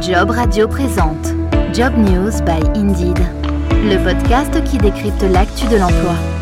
Job Radio présente Job News by Indeed, le podcast qui décrypte l'actu de l'emploi.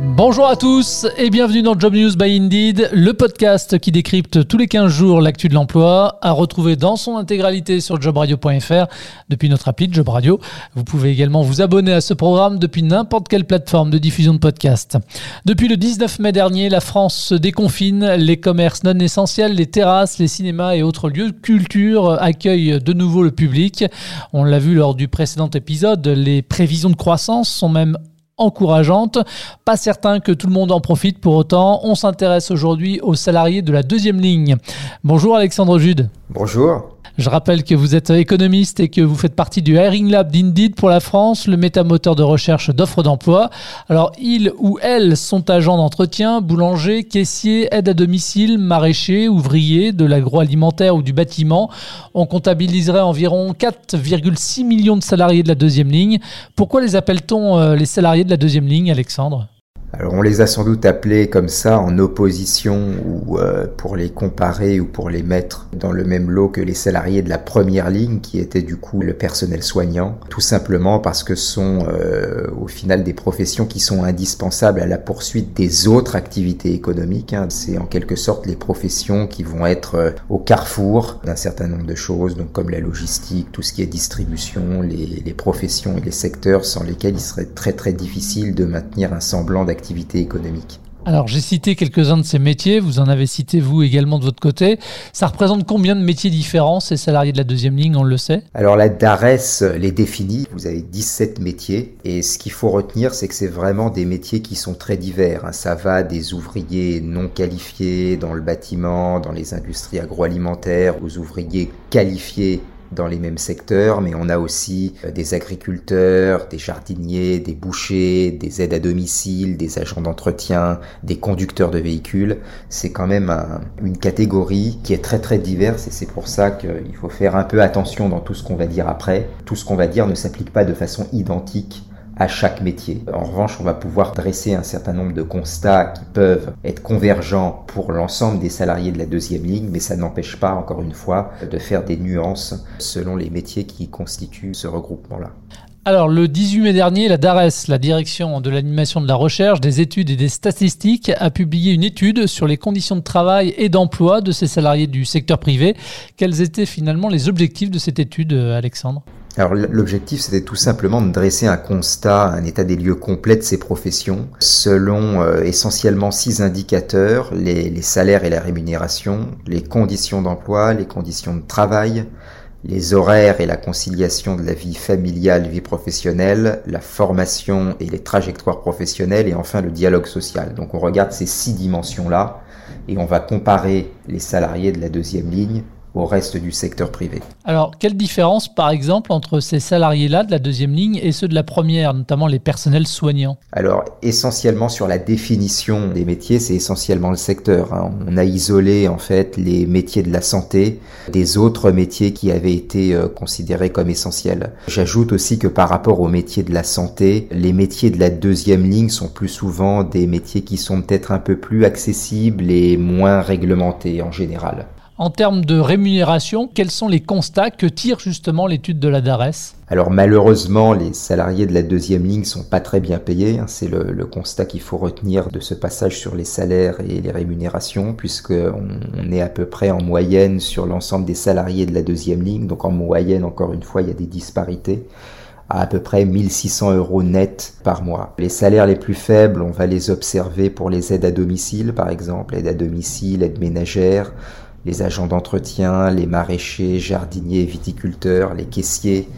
Bonjour à tous et bienvenue dans Job News by Indeed, le podcast qui décrypte tous les 15 jours l'actu de l'emploi, à retrouver dans son intégralité sur jobradio.fr depuis notre appli Job Radio. Vous pouvez également vous abonner à ce programme depuis n'importe quelle plateforme de diffusion de podcast. Depuis le 19 mai dernier, la France se déconfine, les commerces non essentiels, les terrasses, les cinémas et autres lieux de culture accueillent de nouveau le public. On l'a vu lors du précédent épisode, les prévisions de croissance sont même encourageante. Pas certain que tout le monde en profite pour autant. On s'intéresse aujourd'hui aux salariés de la deuxième ligne. Bonjour Alexandre Jude. Bonjour. Je rappelle que vous êtes économiste et que vous faites partie du Hiring Lab d'Indeed pour la France, le métamoteur de recherche d'offres d'emploi. Alors, ils ou elles sont agents d'entretien, boulangers, caissiers, aides à domicile, maraîchers, ouvriers de l'agroalimentaire ou du bâtiment. On comptabiliserait environ 4,6 millions de salariés de la deuxième ligne. Pourquoi les appelle-t-on euh, les salariés de la deuxième ligne, Alexandre? Alors on les a sans doute appelés comme ça en opposition ou euh, pour les comparer ou pour les mettre dans le même lot que les salariés de la première ligne qui étaient du coup le personnel soignant, tout simplement parce que sont euh, au final des professions qui sont indispensables à la poursuite des autres activités économiques. Hein. C'est en quelque sorte les professions qui vont être euh, au carrefour d'un certain nombre de choses, donc comme la logistique, tout ce qui est distribution, les, les professions et les secteurs sans lesquels il serait très très difficile de maintenir un semblant d'activité économique. Alors j'ai cité quelques-uns de ces métiers, vous en avez cité vous également de votre côté. Ça représente combien de métiers différents ces salariés de la deuxième ligne, on le sait? Alors la DARES les définit, vous avez 17 métiers et ce qu'il faut retenir c'est que c'est vraiment des métiers qui sont très divers. Hein. Ça va des ouvriers non qualifiés dans le bâtiment, dans les industries agroalimentaires, aux ouvriers qualifiés dans les mêmes secteurs, mais on a aussi euh, des agriculteurs, des jardiniers, des bouchers, des aides à domicile, des agents d'entretien, des conducteurs de véhicules. C'est quand même une catégorie qui est très très diverse et c'est pour ça qu'il faut faire un peu attention dans tout ce qu'on va dire après. Tout ce qu'on va dire ne s'applique pas de façon identique à chaque métier. En revanche, on va pouvoir dresser un certain nombre de constats qui peuvent être convergents pour l'ensemble des salariés de la deuxième ligne, mais ça n'empêche pas, encore une fois, de faire des nuances selon les métiers qui constituent ce regroupement-là. Alors, le 18 mai dernier, la DARES, la direction de l'animation de la recherche, des études et des statistiques, a publié une étude sur les conditions de travail et d'emploi de ces salariés du secteur privé. Quels étaient finalement les objectifs de cette étude, Alexandre? Alors l'objectif c'était tout simplement de dresser un constat, un état des lieux complet de ces professions selon euh, essentiellement six indicateurs, les, les, salaires et la rémunération, les conditions d'emploi, les conditions de travail, les horaires et la conciliation de la vie familiale, vie professionnelle, la formation et les trajectoires professionnelles et enfin le dialogue social. Donc on regarde ces six dimensions-là et on va comparer les salariés de la deuxième ligne au reste du secteur privé. Alors, quelle différence, par exemple, entre ces salariés-là de la deuxième ligne et ceux de la première, notamment les personnels soignants? Alors, essentiellement sur la définition des métiers, c'est essentiellement le secteur. Hein. On a isolé, en fait, les métiers de la santé des autres métiers qui avaient été euh, considérés comme essentiels. J'ajoute aussi que par rapport aux métiers de la santé, les métiers de la deuxième ligne sont plus souvent des métiers qui sont peut-être un peu plus accessibles et moins réglementés en général. En termes de rémunération, quels sont les constats que tire justement l'étude de la DARES? Alors malheureusement, les salariés de la deuxième ligne sont pas très bien payés. Hein. C'est le, constat qu'il faut retenir de ce passage sur les salaires et les rémunérations, puisqu'on on est à peu près en moyenne sur l'ensemble des salariés de la deuxième ligne. Donc en moyenne, encore une fois, il y a des disparités à à peu près 1600 euros net par mois. Les salaires les plus faibles, on va les observer pour les aides à domicile, par exemple, aide à domicile, aide ménagère, les agents d'entretien, les maraîchers, jardiniers, viticulteurs, les caissiers,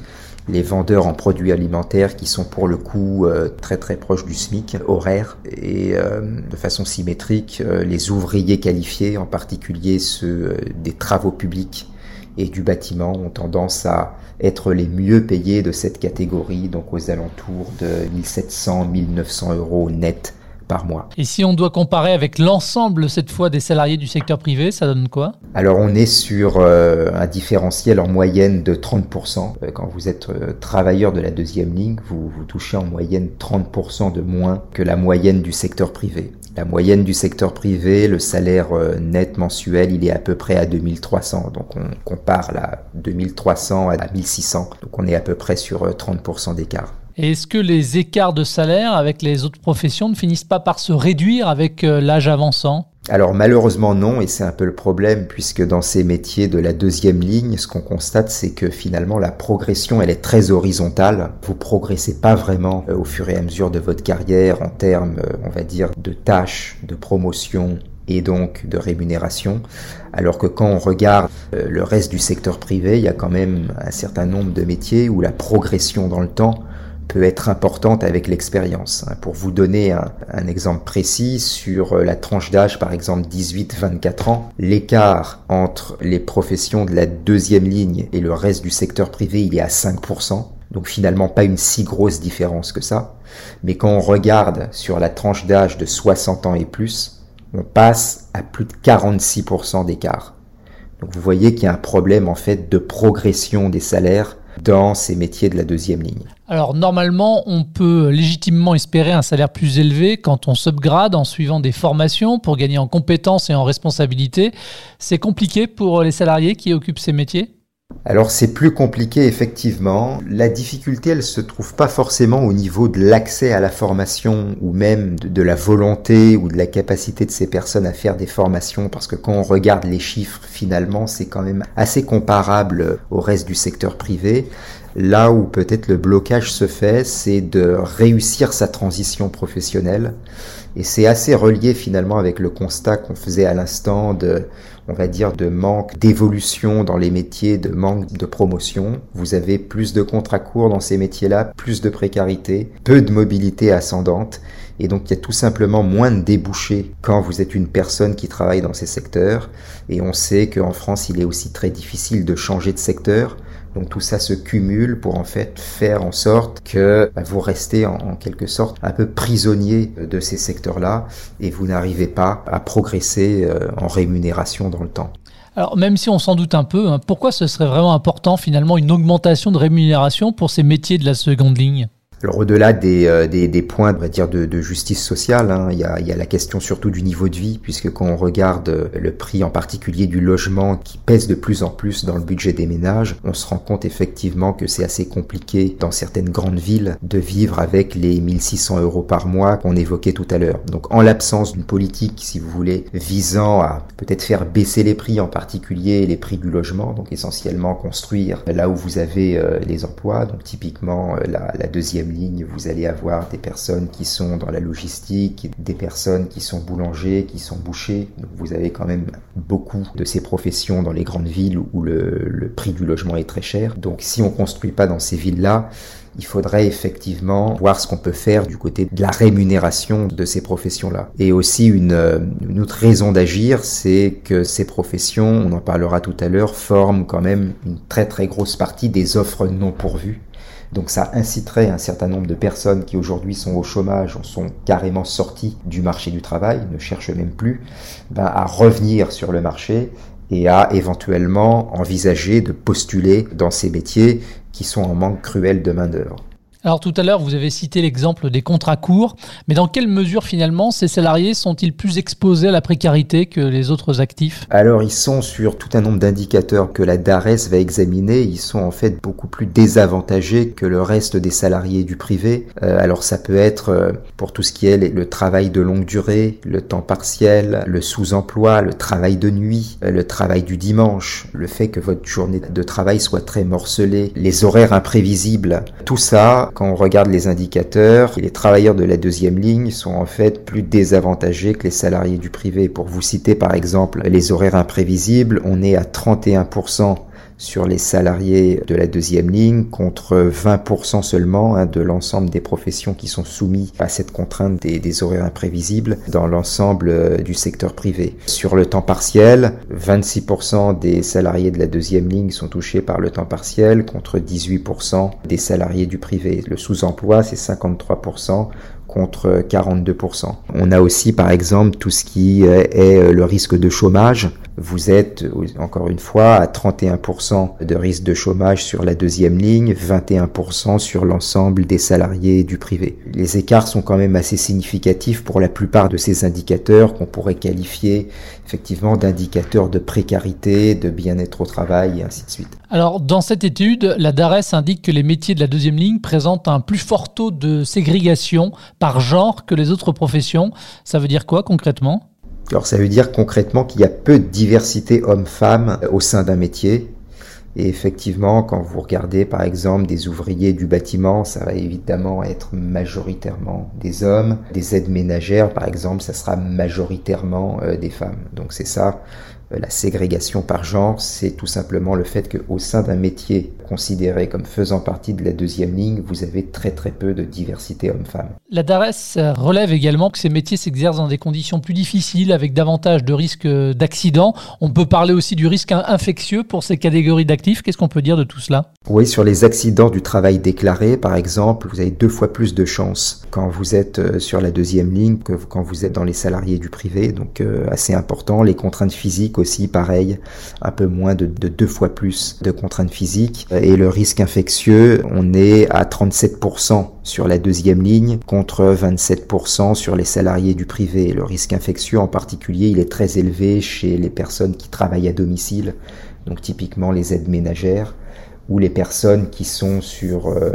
les vendeurs en produits alimentaires qui sont pour le coup euh, très très proches du SMIC horaire et euh, de façon symétrique euh, les ouvriers qualifiés, en particulier ceux des travaux publics et du bâtiment, ont tendance à être les mieux payés de cette catégorie, donc aux alentours de 1700-1900 euros net mois. Et si on doit comparer avec l'ensemble cette fois des salariés du secteur privé, ça donne quoi? Alors on est sur euh, un différentiel en moyenne de 30%. Euh, quand vous êtes euh, travailleur de la deuxième ligne, vous, vous touchez en moyenne 30% de moins que la moyenne du secteur privé. La moyenne du secteur privé, le salaire net mensuel, il est à peu près à 2300. Donc on compare là 2300 à 1600. Donc on est à peu près sur 30% d'écart. Est-ce que les écarts de salaire avec les autres professions ne finissent pas par se réduire avec l'âge avançant? Alors malheureusement non, et c'est un peu le problème, puisque dans ces métiers de la deuxième ligne, ce qu'on constate, c'est que finalement la progression, elle est très horizontale. Vous progressez pas vraiment euh, au fur et à mesure de votre carrière en termes, euh, on va dire, de tâches, de promotion et donc de rémunération, alors que quand on regarde euh, le reste du secteur privé, il y a quand même un certain nombre de métiers où la progression dans le temps peut être importante avec l'expérience. Hein. Pour vous donner un, exemple précis, sur euh, la tranche d'âge par exemple 18-24 ans, l'écart entre les professions de la deuxième ligne et le reste du secteur privé, il est à 5%. Donc finalement pas une si grosse différence que ça. Mais quand on regarde sur la tranche d'âge de 60 ans et plus, on passe à plus de 46% d'écart. Donc vous voyez qu'il y a un problème en fait de progression des salaires dans ces métiers de la deuxième ligne. Alors normalement, on peut légitimement espérer un salaire plus élevé quand on s'upgrade en suivant des formations pour gagner en compétences et en responsabilité. C'est compliqué pour les salariés qui occupent ces métiers? Alors c'est plus compliqué effectivement. La difficulté, elle se trouve pas forcément au niveau de l'accès à la formation ou même de, la volonté ou de la capacité de ces personnes à faire des formations parce que quand on regarde les chiffres finalement, c'est quand même assez comparable au reste du secteur privé. Là où peut-être le blocage se fait, c'est de réussir sa transition professionnelle. Et c'est assez relié finalement avec le constat qu'on faisait à l'instant de, on va dire, de manque d'évolution dans les métiers, de manque de promotion. Vous avez plus de contrats courts dans ces métiers-là, plus de précarité, peu de mobilité ascendante. Et donc il y a tout simplement moins de débouchés quand vous êtes une personne qui travaille dans ces secteurs. Et on sait qu'en France, il est aussi très difficile de changer de secteur. Donc tout ça se cumule pour en fait faire en sorte que bah, vous restez en, quelque sorte un peu prisonnier de ces secteurs-là et vous n'arrivez pas à progresser euh, en rémunération dans le temps. Alors même si on s'en doute un peu, hein, pourquoi ce serait vraiment important finalement une augmentation de rémunération pour ces métiers de la seconde ligne? Alors au-delà des, euh, des, des, points, on va dire, de, de justice sociale, hein, il, y a, il y a la question surtout du niveau de vie, puisque quand on regarde euh, le prix en particulier du logement qui pèse de plus en plus dans le budget des ménages, on se rend compte effectivement que c'est assez compliqué dans certaines grandes villes de vivre avec les 1600 euros par mois qu'on évoquait tout à l'heure. Donc en l'absence d'une politique, si vous voulez, visant à peut-être faire baisser les prix, en particulier les prix du logement, donc essentiellement construire là où vous avez euh, les emplois, donc typiquement la, la deuxième ligne, vous allez avoir des personnes qui sont dans la logistique, des personnes qui sont boulangers, qui sont bouchers. Donc vous avez quand même beaucoup de ces professions dans les grandes villes où le, prix du logement est très cher. Donc si on construit pas dans ces villes-là, il faudrait effectivement voir ce qu'on peut faire du côté de la rémunération de ces professions-là. Et aussi une autre raison d'agir, c'est que ces professions, on en parlera tout à l'heure, forment quand même une très très grosse partie des offres non pourvues donc ça inciterait un certain nombre de personnes qui aujourd'hui sont au chômage, sont carrément sorties du marché du travail, ne cherchent même plus, ben, à revenir sur le marché et à éventuellement envisager de postuler dans ces métiers qui sont en manque cruel de main-d'œuvre. Alors tout à l'heure, vous avez cité l'exemple des contrats courts, mais dans quelle mesure finalement ces salariés sont-ils plus exposés à la précarité que les autres actifs? Alors ils sont sur tout un nombre d'indicateurs que la DARES va examiner, ils sont en fait beaucoup plus désavantagés que le reste des salariés du privé. Euh, alors ça peut être euh, pour tout ce qui est le travail de longue durée, le temps partiel, le sous-emploi, le travail de nuit, euh, le travail du dimanche, le fait que votre journée de travail soit très morcelée, les horaires imprévisibles, tout ça quand on regarde les indicateurs, les travailleurs de la deuxième ligne sont en fait plus désavantagés que les salariés du privé. Pour vous citer par exemple les horaires imprévisibles, on est à 31% sur les salariés de la deuxième ligne contre 20% seulement hein, de l'ensemble des professions qui sont soumis à cette contrainte des, horaires imprévisibles dans l'ensemble euh, du secteur privé. Sur le temps partiel, 26% des salariés de la deuxième ligne sont touchés par le temps partiel contre 18% des salariés du privé. Le sous-emploi, c'est 53% contre 42%. On a aussi par exemple tout ce qui est euh, le risque de chômage vous êtes encore une fois à 31% de risque de chômage sur la deuxième ligne, 21% sur l'ensemble des salariés du privé. Les écarts sont quand même assez significatifs pour la plupart de ces indicateurs qu'on pourrait qualifier effectivement d'indicateurs de précarité, de bien-être au travail et ainsi de suite. Alors dans cette étude, la DARES indique que les métiers de la deuxième ligne présentent un plus fort taux de ségrégation par genre que les autres professions. Ça veut dire quoi concrètement? Alors ça veut dire concrètement qu'il y a peu de diversité homme-femme au sein d'un métier. Et effectivement, quand vous regardez par exemple des ouvriers du bâtiment, ça va évidemment être majoritairement des hommes. Des aides ménagères, par exemple, ça sera majoritairement euh, des femmes. Donc c'est ça euh, la ségrégation par genre, c'est tout simplement le fait qu'au sein d'un métier considéré comme faisant partie de la deuxième ligne, vous avez très très peu de diversité homme-femme. La DARES relève également que ces métiers s'exercent dans des conditions plus difficiles, avec davantage de risques d'accidents. On peut parler aussi du risque infectieux pour ces catégories d'actifs. Qu'est-ce qu'on peut dire de tout cela? Oui, sur les accidents du travail déclaré, par exemple, vous avez deux fois plus de chances quand vous êtes euh, sur la deuxième ligne que quand vous êtes dans les salariés du privé. Donc euh, assez important. Les contraintes physiques aussi, pareil, un peu moins de, deux fois plus de contraintes physiques. Et le risque infectieux, on est à 37% sur la deuxième ligne contre 27% sur les salariés du privé. Le risque infectieux en particulier, il est très élevé chez les personnes qui travaillent à domicile, donc typiquement les aides ménagères ou les personnes qui sont sur euh,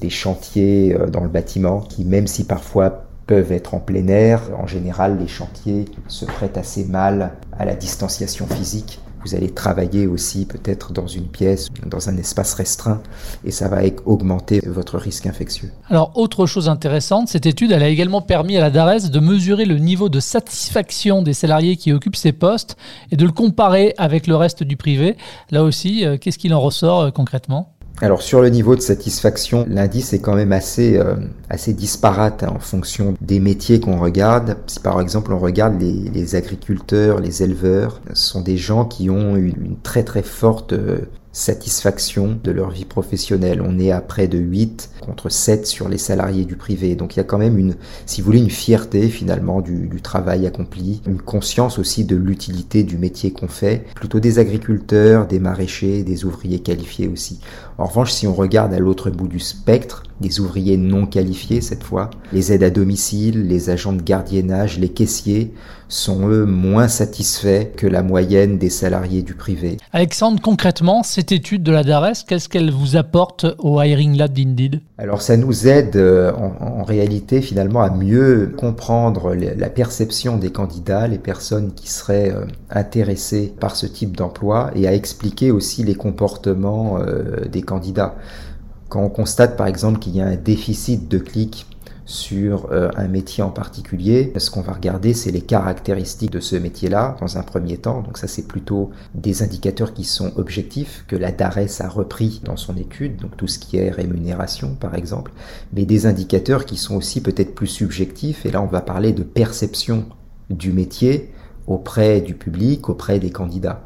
des chantiers euh, dans le bâtiment, qui même si parfois peuvent être en plein air. En général, les chantiers se prêtent assez mal à la distanciation physique. Vous allez travailler aussi peut-être dans une pièce, dans un espace restreint, et ça va augmenter votre risque infectieux. Alors, autre chose intéressante, cette étude a également permis à la DARES de mesurer le niveau de satisfaction des salariés qui occupent ces postes et de le comparer avec le reste du privé. Là aussi, euh, qu'est-ce qu'il en ressort euh, concrètement? Alors sur le niveau de satisfaction, l'indice est quand même assez euh, assez disparate hein, en fonction des métiers qu'on regarde. Si par exemple on regarde les, agriculteurs, les éleveurs, ce sont des gens qui ont une, une très très forte euh, satisfaction de leur vie professionnelle. On est à près de 8 contre 7 sur les salariés du privé. Donc il y a quand même une, si vous voulez, une fierté finalement du, du travail accompli, une conscience aussi de l'utilité du métier qu'on fait, plutôt des agriculteurs, des maraîchers, des ouvriers qualifiés aussi. En revanche, si on regarde à l'autre bout du spectre, des ouvriers non qualifiés cette fois, les aides à domicile, les agents de gardiennage, les caissiers, sont eux moins satisfaits que la moyenne des salariés du privé. Alexandre, concrètement, cette étude de la DARES, qu'est-ce qu'elle vous apporte au Hiring Lab d'Indeed? Alors ça nous aide euh, en, en, réalité finalement à mieux comprendre la perception des candidats, les personnes qui seraient euh, intéressées par ce type d'emploi et à expliquer aussi les comportements euh, des candidats. Quand on constate par exemple qu'il y a un déficit de clics sur euh, un métier en particulier. Ce qu'on va regarder, c'est les caractéristiques de ce métier-là dans un premier temps. Donc ça, c'est plutôt des indicateurs qui sont objectifs, que la DARES a repris dans son étude, donc tout ce qui est rémunération par exemple, mais des indicateurs qui sont aussi peut-être plus subjectifs. Et là, on va parler de perception du métier auprès du public, auprès des candidats.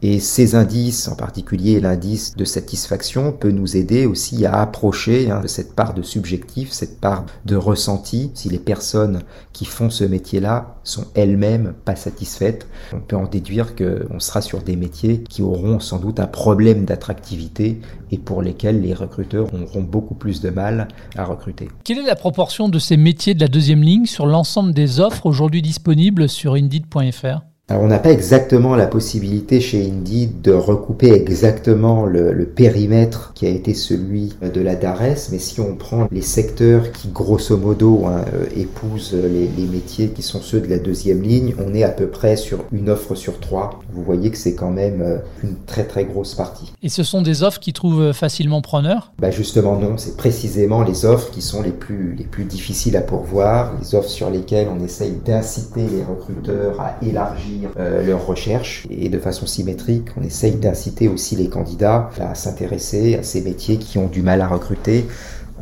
Et ces indices, en particulier l'indice de satisfaction, peut nous aider aussi à approcher hein, de cette part de subjectif, cette part de ressenti. Si les personnes qui font ce métier-là sont elles-mêmes pas satisfaites, on peut en déduire qu'on sera sur des métiers qui auront sans doute un problème d'attractivité et pour lesquels les recruteurs auront beaucoup plus de mal à recruter. Quelle est la proportion de ces métiers de la deuxième ligne sur l'ensemble des offres aujourd'hui disponibles sur Indeed.fr alors on n'a pas exactement la possibilité chez Indeed de recouper exactement le, le, périmètre qui a été celui de la DARES, mais si on prend les secteurs qui grosso modo hein, euh, épousent les, les, métiers qui sont ceux de la deuxième ligne, on est à peu près sur une offre sur trois. Vous voyez que c'est quand même euh, une très très grosse partie. Et ce sont des offres qui trouvent facilement preneurs Bah justement non, c'est précisément les offres qui sont les plus les plus difficiles à pourvoir, les offres sur lesquelles on essaye d'inciter les recruteurs à élargir euh, leurs recherches. Et de façon symétrique, on essaye d'inciter aussi les candidats à s'intéresser à ces métiers qui ont du mal à recruter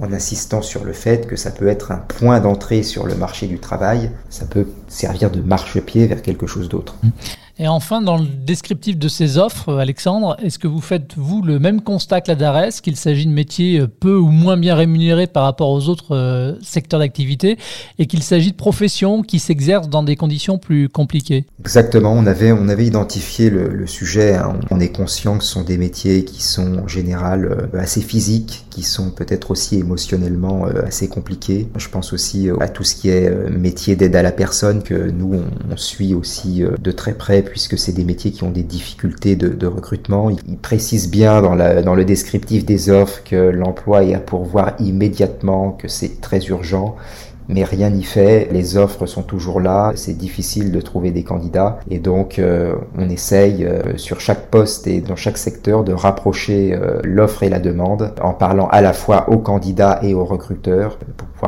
en insistant sur le fait que ça peut être un point d'entrée sur le marché du travail, ça peut servir de marchepied vers quelque chose d'autre. Et enfin, dans le descriptif de ces offres, Alexandre, est-ce que vous faites, vous, le même constat que la DARES, qu'il s'agit de métiers peu ou moins bien rémunérés par rapport aux autres euh, secteurs d'activité et qu'il s'agit de professions qui s'exercent dans des conditions plus compliquées? Exactement, on avait, on avait identifié le, sujet, hein. on est conscient que ce sont des métiers qui sont en général euh, assez physiques, qui sont peut-être aussi émotionnellement euh, assez compliqués. Je pense aussi à tout ce qui est métier d'aide à la personne que nous, on, suit aussi de très près puisque c'est des métiers qui ont des difficultés de, recrutement. Il, précise bien dans, dans le descriptif des offres que l'emploi est à pourvoir immédiatement, que c'est très urgent mais rien n'y fait. Les offres sont toujours là, c'est difficile de trouver des candidats et donc euh, on essaye euh, sur chaque poste et dans chaque secteur de rapprocher euh, l'offre et la demande en parlant à la fois aux candidats et aux recruteurs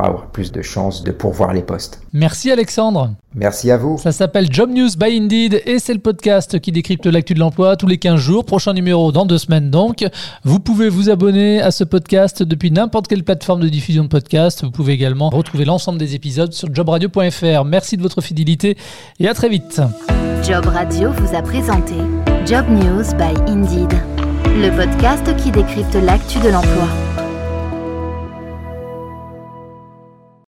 avoir plus de chances de pourvoir les postes. Merci Alexandre. Merci à vous. Ça s'appelle Job News by Indeed et c'est le podcast qui décrypte l'actu de l'emploi tous les 15 jours. Prochain numéro dans deux semaines donc. Vous pouvez vous abonner à ce podcast depuis n'importe quelle plateforme de diffusion de podcast. Vous pouvez également retrouver l'ensemble des épisodes sur jobradio.fr. Merci de votre fidélité et à très vite. Job Radio vous a présenté Job News by Indeed, le podcast qui décrypte l'actu de l'emploi.